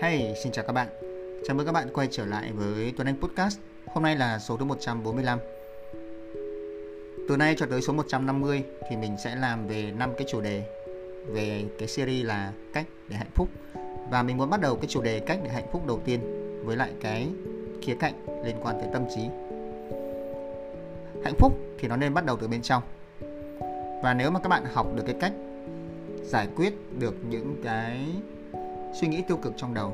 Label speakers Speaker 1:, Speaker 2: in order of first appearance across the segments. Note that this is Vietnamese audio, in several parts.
Speaker 1: Hey, xin chào các bạn. Chào mừng các bạn quay trở lại với Tuấn Anh Podcast. Hôm nay là số thứ 145. Từ nay cho tới số 150 thì mình sẽ làm về 5 cái chủ đề về cái series là cách để hạnh phúc. Và mình muốn bắt đầu cái chủ đề cách để hạnh phúc đầu tiên với lại cái khía cạnh liên quan tới tâm trí. Hạnh phúc thì nó nên bắt đầu từ bên trong. Và nếu mà các bạn học được cái cách giải quyết được những cái suy nghĩ tiêu cực trong đầu.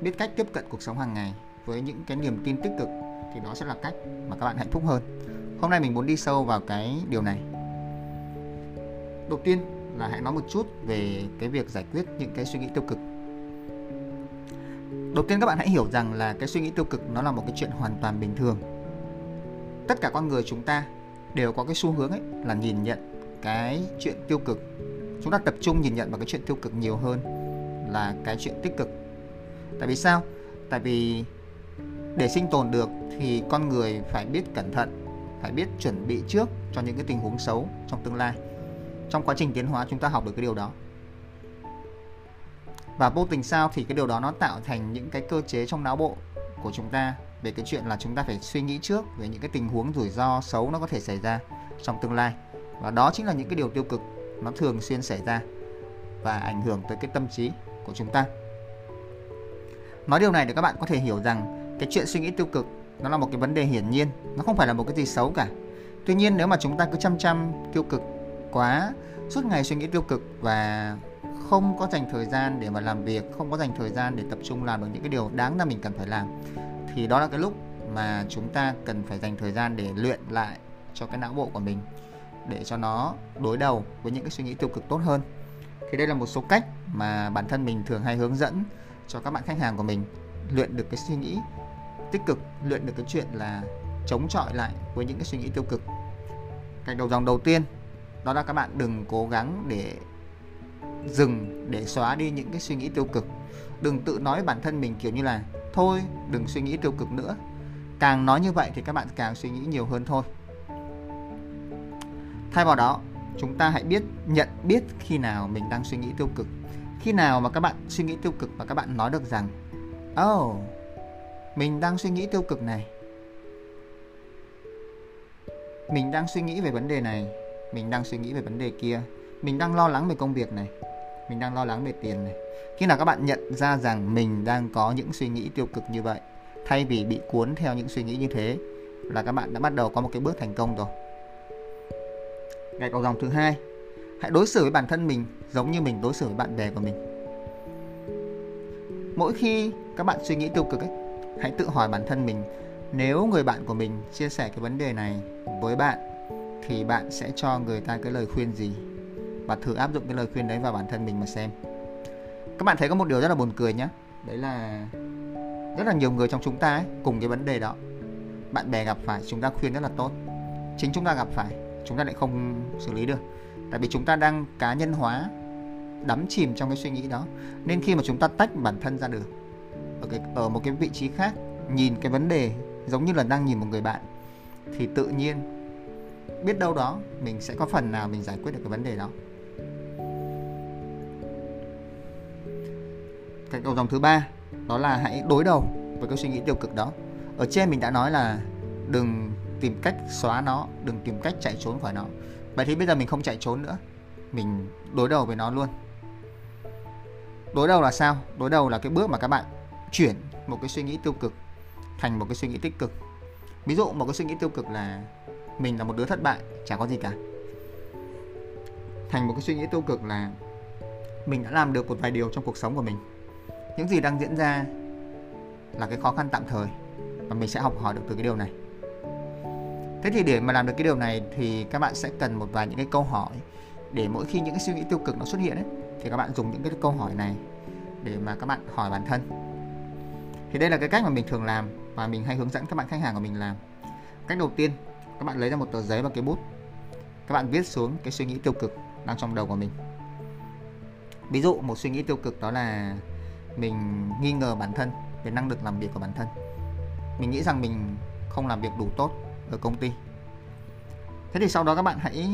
Speaker 1: Biết cách tiếp cận cuộc sống hàng ngày với những cái niềm tin tích cực thì đó sẽ là cách mà các bạn hạnh phúc hơn. Hôm nay mình muốn đi sâu vào cái điều này. Đầu tiên là hãy nói một chút về cái việc giải quyết những cái suy nghĩ tiêu cực. Đầu tiên các bạn hãy hiểu rằng là cái suy nghĩ tiêu cực nó là một cái chuyện hoàn toàn bình thường. Tất cả con người chúng ta đều có cái xu hướng ấy là nhìn nhận cái chuyện tiêu cực. Chúng ta tập trung nhìn nhận vào cái chuyện tiêu cực nhiều hơn là cái chuyện tích cực. Tại vì sao? Tại vì để sinh tồn được thì con người phải biết cẩn thận, phải biết chuẩn bị trước cho những cái tình huống xấu trong tương lai. Trong quá trình tiến hóa chúng ta học được cái điều đó. Và vô tình sao thì cái điều đó nó tạo thành những cái cơ chế trong não bộ của chúng ta về cái chuyện là chúng ta phải suy nghĩ trước về những cái tình huống rủi ro xấu nó có thể xảy ra trong tương lai. Và đó chính là những cái điều tiêu cực nó thường xuyên xảy ra và ảnh hưởng tới cái tâm trí của chúng ta. Nói điều này để các bạn có thể hiểu rằng cái chuyện suy nghĩ tiêu cực nó là một cái vấn đề hiển nhiên, nó không phải là một cái gì xấu cả. Tuy nhiên nếu mà chúng ta cứ chăm chăm tiêu cực quá, suốt ngày suy nghĩ tiêu cực và không có dành thời gian để mà làm việc, không có dành thời gian để tập trung làm được những cái điều đáng là mình cần phải làm, thì đó là cái lúc mà chúng ta cần phải dành thời gian để luyện lại cho cái não bộ của mình, để cho nó đối đầu với những cái suy nghĩ tiêu cực tốt hơn thì đây là một số cách mà bản thân mình thường hay hướng dẫn cho các bạn khách hàng của mình. Luyện được cái suy nghĩ tích cực, luyện được cái chuyện là chống chọi lại với những cái suy nghĩ tiêu cực. Cách đầu dòng đầu tiên, đó là các bạn đừng cố gắng để dừng, để xóa đi những cái suy nghĩ tiêu cực. Đừng tự nói bản thân mình kiểu như là, thôi, đừng suy nghĩ tiêu cực nữa. Càng nói như vậy thì các bạn càng suy nghĩ nhiều hơn thôi. Thay vào đó chúng ta hãy biết, nhận biết khi nào mình đang suy nghĩ tiêu cực. Khi nào mà các bạn suy nghĩ tiêu cực và các bạn nói được rằng oh mình đang suy nghĩ tiêu cực này. Mình đang suy nghĩ về vấn đề này. Mình đang suy nghĩ về vấn đề kia. Mình đang lo lắng về công việc này. Mình đang lo lắng về tiền này. Khi nào các bạn nhận ra rằng mình đang có những suy nghĩ tiêu cực như vậy, thay vì bị cuốn theo những suy nghĩ như thế, là các bạn đã bắt đầu có một cái bước thành công rồi gạch đầu dòng thứ hai. Hãy đối xử với bản thân mình giống như mình đối xử với bạn bè của mình. Mỗi khi các bạn suy nghĩ tiêu cực ấy hãy tự hỏi bản thân mình nếu người bạn của mình chia sẻ cái vấn đề này với bạn thì bạn sẽ cho người ta cái lời khuyên gì? Và thử áp dụng cái lời khuyên đấy vào bản thân mình mà xem. Các bạn thấy có một điều rất là buồn cười nhé đấy là rất là nhiều người trong chúng ta ấy, cùng cái vấn đề đó. Bạn bè gặp phải chúng ta khuyên rất là tốt. Chính chúng ta gặp phải chúng ta lại không xử lý được. Tại vì chúng ta đang cá nhân hóa, đắm chìm trong cái suy nghĩ đó. Nên khi mà chúng ta tách bản thân ra được, ở cái, ở một cái vị trí khác, nhìn cái vấn đề giống như là đang nhìn một người bạn, thì tự nhiên biết đâu đó mình sẽ có phần nào mình giải quyết được cái vấn đề đó. Cái cầu dòng thứ ba, đó là hãy đối đầu với cái suy nghĩ tiêu cực đó. Ở trên mình đã nói là đừng tìm cách xóa nó, đừng tìm cách chạy trốn khỏi nó. Vậy thì bây giờ mình không chạy trốn nữa. Mình đối đầu với nó luôn. Đối đầu là sao? Đối đầu là cái bước mà các bạn chuyển một cái suy nghĩ tiêu cực thành một cái suy nghĩ tích cực. Ví dụ một cái suy nghĩ tiêu cực là mình là một đứa thất bại, chả có gì cả. Thành một cái suy nghĩ tiêu cực là mình đã làm được một vài điều trong cuộc sống của mình. Những gì đang diễn ra là cái khó khăn tạm thời và mình sẽ học hỏi được từ cái điều này thế thì để mà làm được cái điều này thì các bạn sẽ cần một vài những cái câu hỏi để mỗi khi những cái suy nghĩ tiêu cực nó xuất hiện ấy, thì các bạn dùng những cái câu hỏi này để mà các bạn hỏi bản thân. Thì đây là cái cách mà mình thường làm và mình hay hướng dẫn các bạn khách hàng của mình làm. Cách đầu tiên, các bạn lấy ra một tờ giấy và cái bút. Các bạn viết xuống cái suy nghĩ tiêu cực đang trong đầu của mình. Ví dụ, một suy nghĩ tiêu cực đó là mình nghi ngờ bản thân về năng lực làm việc của bản thân. Mình nghĩ rằng mình không làm việc đủ tốt ở công ty. Thế thì sau đó các bạn hãy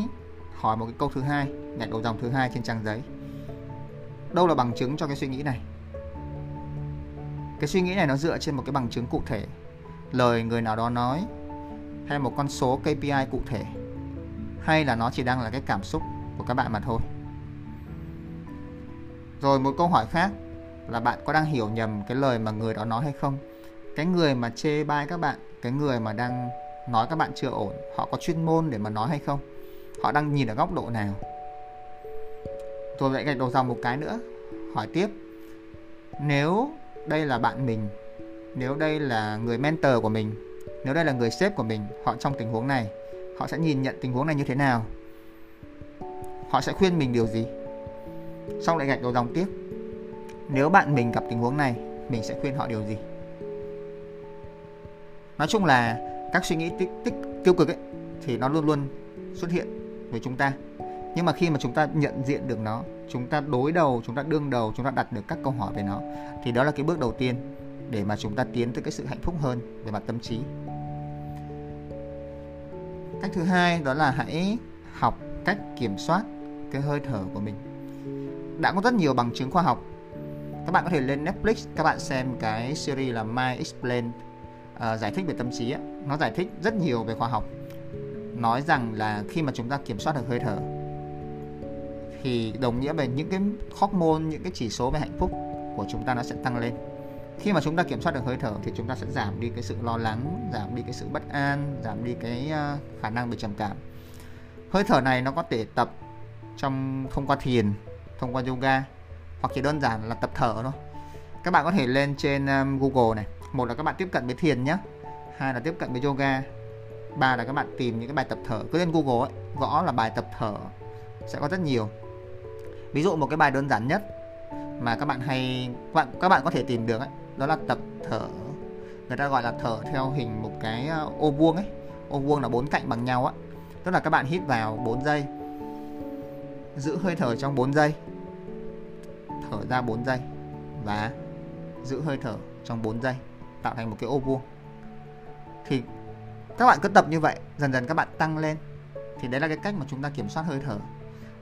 Speaker 1: hỏi một cái câu thứ hai gạch đầu dòng thứ hai trên trang giấy. Đâu là bằng chứng cho cái suy nghĩ này? Cái suy nghĩ này nó dựa trên một cái bằng chứng cụ thể. Lời người nào đó nói, hay một con số KPI cụ thể, hay là nó chỉ đang là cái cảm xúc của các bạn mà thôi. Rồi một câu hỏi khác là bạn có đang hiểu nhầm cái lời mà người đó nói hay không? Cái người mà chê bai các bạn, cái người mà đang nói các bạn chưa ổn, họ có chuyên môn để mà nói hay không? Họ đang nhìn ở góc độ nào? Rồi lại gạch đầu dòng một cái nữa, hỏi tiếp. Nếu đây là bạn mình, nếu đây là người mentor của mình, nếu đây là người sếp của mình, họ trong tình huống này, họ sẽ nhìn nhận tình huống này như thế nào? Họ sẽ khuyên mình điều gì? Xong lại gạch đầu dòng tiếp. Nếu bạn mình gặp tình huống này, mình sẽ khuyên họ điều gì? Nói chung là các suy nghĩ tích, tích tiêu cực ấy thì nó luôn luôn xuất hiện với chúng ta. Nhưng mà khi mà chúng ta nhận diện được nó chúng ta đối đầu chúng ta đương đầu chúng ta đặt được các câu hỏi về nó thì đó là cái bước đầu tiên để mà chúng ta tiến tới cái sự hạnh phúc hơn về mặt tâm trí. Cách thứ hai đó là hãy học cách kiểm soát cái hơi thở của mình. Đã có rất nhiều bằng chứng khoa học. Các bạn có thể lên Netflix các bạn xem cái series là My Explained uh, giải thích về tâm trí ấy. nó giải thích rất nhiều về khoa học. Nói rằng là khi mà chúng ta kiểm soát được hơi thở thì đồng nghĩa về những cái hormone những cái chỉ số về hạnh phúc của chúng ta nó sẽ tăng lên. Khi mà chúng ta kiểm soát được hơi thở thì chúng ta sẽ giảm đi cái sự lo lắng giảm đi cái sự bất an giảm đi cái ờ, khả năng bị trầm cảm. Hơi thở này nó có thể tập trong thông qua thiền thông qua yoga hoặc chỉ đơn giản là tập thở thôi. Các bạn có thể lên trên um, Google này một là các bạn tiếp cận với thiền nhé hai là tiếp cận với yoga. Ba là các bạn tìm những cái bài tập thở. Cứ lên Google ấy, gõ là bài tập thở sẽ có rất nhiều. Ví dụ một cái bài đơn giản nhất mà các bạn hay, các bạn các bạn có thể tìm được ấy, đó là tập thở. Người ta gọi là thở theo hình một cái ờ, ô vuông ấy. Ô vuông là bốn cạnh bằng nhau á. Tức là các bạn hít vào 4 giây. Giữ hơi thở trong 4 giây. Thở ra 4 giây và giữ hơi thở trong 4 giây tạo thành một cái ô vuông. Thì các bạn cứ tập như vậy dần dần các bạn tăng lên. Thì đấy là cái cách mà chúng ta kiểm soát hơi thở.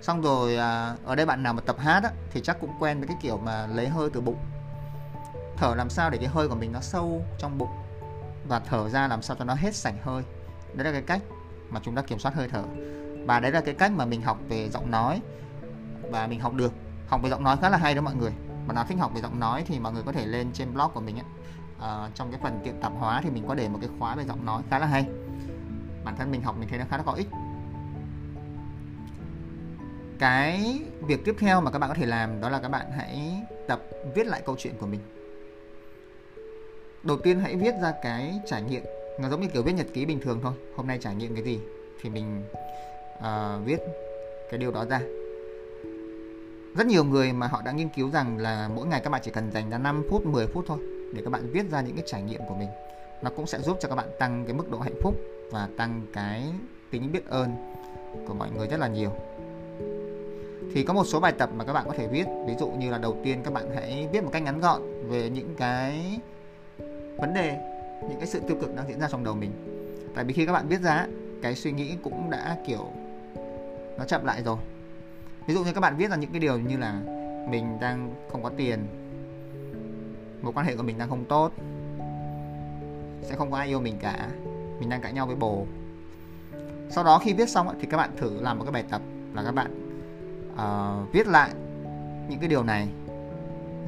Speaker 1: Xong rồi à, ở đây bạn nào mà tập hát á, thì chắc cũng quen với cái kiểu mà lấy hơi từ bụng. Thở làm sao để cái hơi của mình nó sâu trong bụng và thở ra làm sao cho nó hết sảnh hơi. Đấy là cái cách mà chúng ta kiểm soát hơi thở. Và đấy là cái cách mà mình học về giọng nói. Và mình học được. Học về giọng nói khá là hay đó mọi người. Mà nào thích học về giọng nói thì mọi người có thể lên trên blog của mình ấy. À, trong cái phần tiện tạp hóa thì mình có để một cái khóa về giọng nói khá là hay. Bản thân mình học mình thấy nó khá là có ích. Cái việc tiếp theo mà các bạn có thể làm đó là các bạn hãy tập viết lại câu chuyện của mình. Đầu tiên hãy viết ra cái trải nghiệm. Nó giống như kiểu viết nhật ký bình thường thôi. Hôm nay trải nghiệm cái gì thì mình uh, viết cái điều đó ra. Rất nhiều người mà họ đã nghiên cứu rằng là mỗi ngày các bạn chỉ cần dành ra 5 phút 10 phút thôi để các bạn viết ra những cái trải nghiệm của mình. Nó cũng sẽ giúp cho các bạn tăng cái mức độ hạnh phúc và tăng cái tính biết ơn của mọi người rất là nhiều. Thì có một số bài tập mà các bạn có thể viết. Ví dụ như là đầu tiên các bạn hãy viết một cách ngắn gọn về những cái vấn đề, những cái sự tiêu cực đang diễn ra trong đầu mình. Tại vì khi các bạn viết ra, cái suy nghĩ cũng đã, kiểu, nó chậm lại rồi. Ví dụ như các bạn viết ra những cái điều như là mình đang không có tiền mối quan hệ của mình đang không tốt. Sẽ không có ai yêu mình cả. Mình đang cãi nhau với bồ. Sau đó khi viết xong thì các bạn thử làm một cái bài tập là các bạn uh, viết lại những cái điều này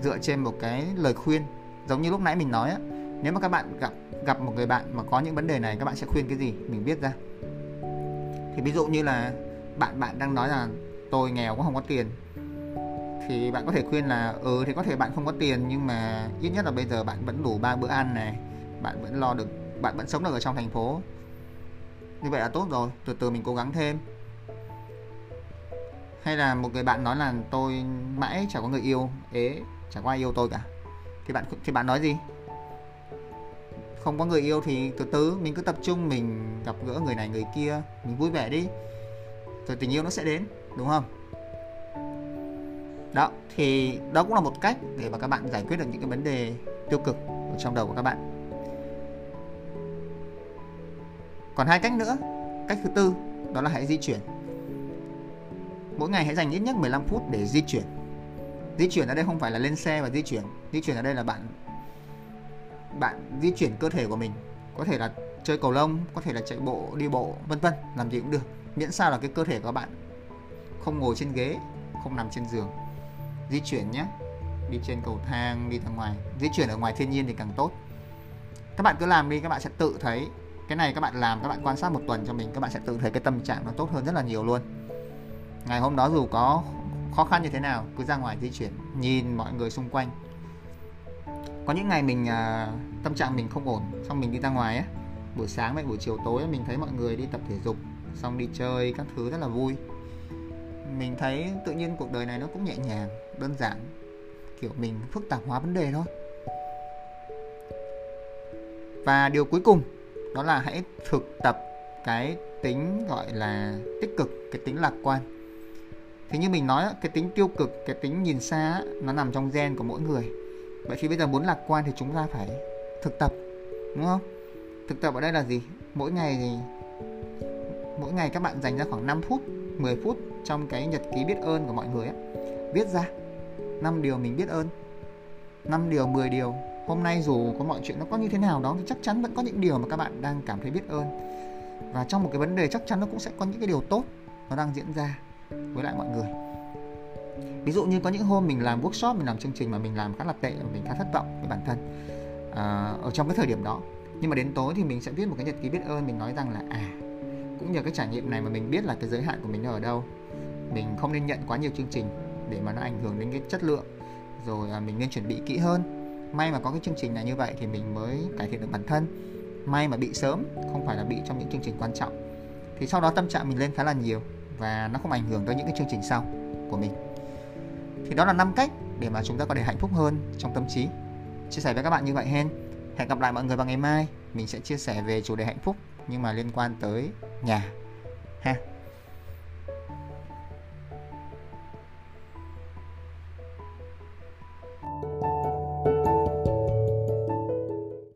Speaker 1: dựa trên một cái lời khuyên. Giống như lúc nãy mình nói á nếu mà các bạn gặp gặp một người bạn mà có những vấn đề này các bạn sẽ khuyên cái gì? Mình viết ra. Thì ví dụ như là bạn bạn đang nói là tôi nghèo cũng không có tiền thì bạn có thể khuyên là ừ thì có thể bạn không có tiền nhưng mà ít nhất là bây giờ bạn vẫn đủ ba bữa ăn này, bạn vẫn lo được, bạn vẫn sống được ở trong thành phố. Như vậy là tốt rồi, từ từ mình cố gắng thêm. Hay là một người bạn nói là, tôi mãi chẳng có người yêu. Ế, chẳng có ai yêu tôi cả. Thì bạn thì bạn nói gì? Không có người yêu thì từ từ, mình cứ tập trung, mình gặp gỡ người này, người kia, mình vui vẻ đi. Rồi tình yêu nó sẽ đến. Đúng không? Đó, thì đó cũng là một cách để mà các bạn giải quyết được những cái vấn đề tiêu cực ở trong đầu của các bạn. Còn hai cách nữa, cách thứ tư, đó là hãy di chuyển. Mỗi ngày hãy dành ít nhất 15 phút để di chuyển. Di chuyển ở đây không phải là lên xe và di chuyển. Di chuyển ở đây là bạn bạn di chuyển cơ thể của mình. Có thể là chơi cầu lông, có thể là chạy bộ, đi bộ, vân vân, làm gì cũng được, miễn sao là cái cơ thể của bạn không ngồi trên ghế, không nằm trên giường di chuyển nhé. Đi trên cầu thang đi ra ngoài. Di chuyển ở ngoài thiên nhiên thì càng tốt. Các bạn cứ làm đi các bạn sẽ tự thấy cái này các bạn làm các bạn quan sát một tuần cho mình các bạn sẽ tự thấy cái tâm trạng nó tốt hơn rất là nhiều luôn. Ngày hôm đó dù có khó khăn như thế nào cứ ra ngoài di chuyển nhìn mọi người xung quanh. Có những ngày mình à, tâm trạng mình không ổn xong mình đi ra ngoài á. Buổi sáng với buổi chiều tối mình thấy mọi người đi tập thể dục xong đi chơi các thứ rất là vui. Mình thấy tự nhiên cuộc đời này nó cũng nhẹ nhàng đơn giản kiểu mình phức tạp hóa vấn đề thôi. Và điều cuối cùng đó là hãy thực tập cái tính gọi là tích cực cái tính lạc quan. Thì như mình nói cái tính tiêu cực cái tính nhìn xa nó nằm trong gen của mỗi người. Vậy thì bây giờ muốn lạc quan thì chúng ta phải thực tập đúng không? Thực tập ở đây là gì? Mỗi ngày thì mỗi ngày các bạn dành ra khoảng 5 phút 10 phút trong cái nhật ký biết ơn của mọi người ấy, viết ra. 5 điều mình biết ơn. 5 điều 10 điều. Hôm nay dù có mọi chuyện nó có như thế nào đó thì chắc chắn vẫn có những điều mà các bạn đang cảm thấy biết ơn. Và trong một cái vấn đề chắc chắn nó cũng sẽ có những cái điều tốt nó đang diễn ra với lại mọi người. Ví dụ như có những hôm mình làm workshop mình làm chương trình mà mình làm khá là tệ và mình khá thất vọng với bản thân à, ở trong cái thời điểm đó. Nhưng mà đến tối thì mình sẽ viết một cái nhật ký biết ơn mình nói rằng là à cũng nhờ cái trải nghiệm này mà mình biết là cái giới hạn của mình ở đâu. Mình không nên nhận quá nhiều chương trình để mà nó ảnh hưởng đến cái chất lượng, rồi mình nên chuẩn bị kỹ hơn. May mà có cái chương trình này như vậy thì mình mới cải thiện được bản thân. May mà bị sớm, không phải là bị trong những chương trình quan trọng. Thì sau đó tâm trạng mình lên khá là nhiều và nó không ảnh hưởng tới những cái chương trình sau của mình. Thì đó là năm cách để mà chúng ta có thể hạnh phúc hơn trong tâm trí. Chia sẻ với các bạn như vậy hen. Hẹn gặp lại mọi người vào ngày mai. Mình sẽ chia sẻ về chủ đề hạnh phúc nhưng mà liên quan tới nhà. Ha.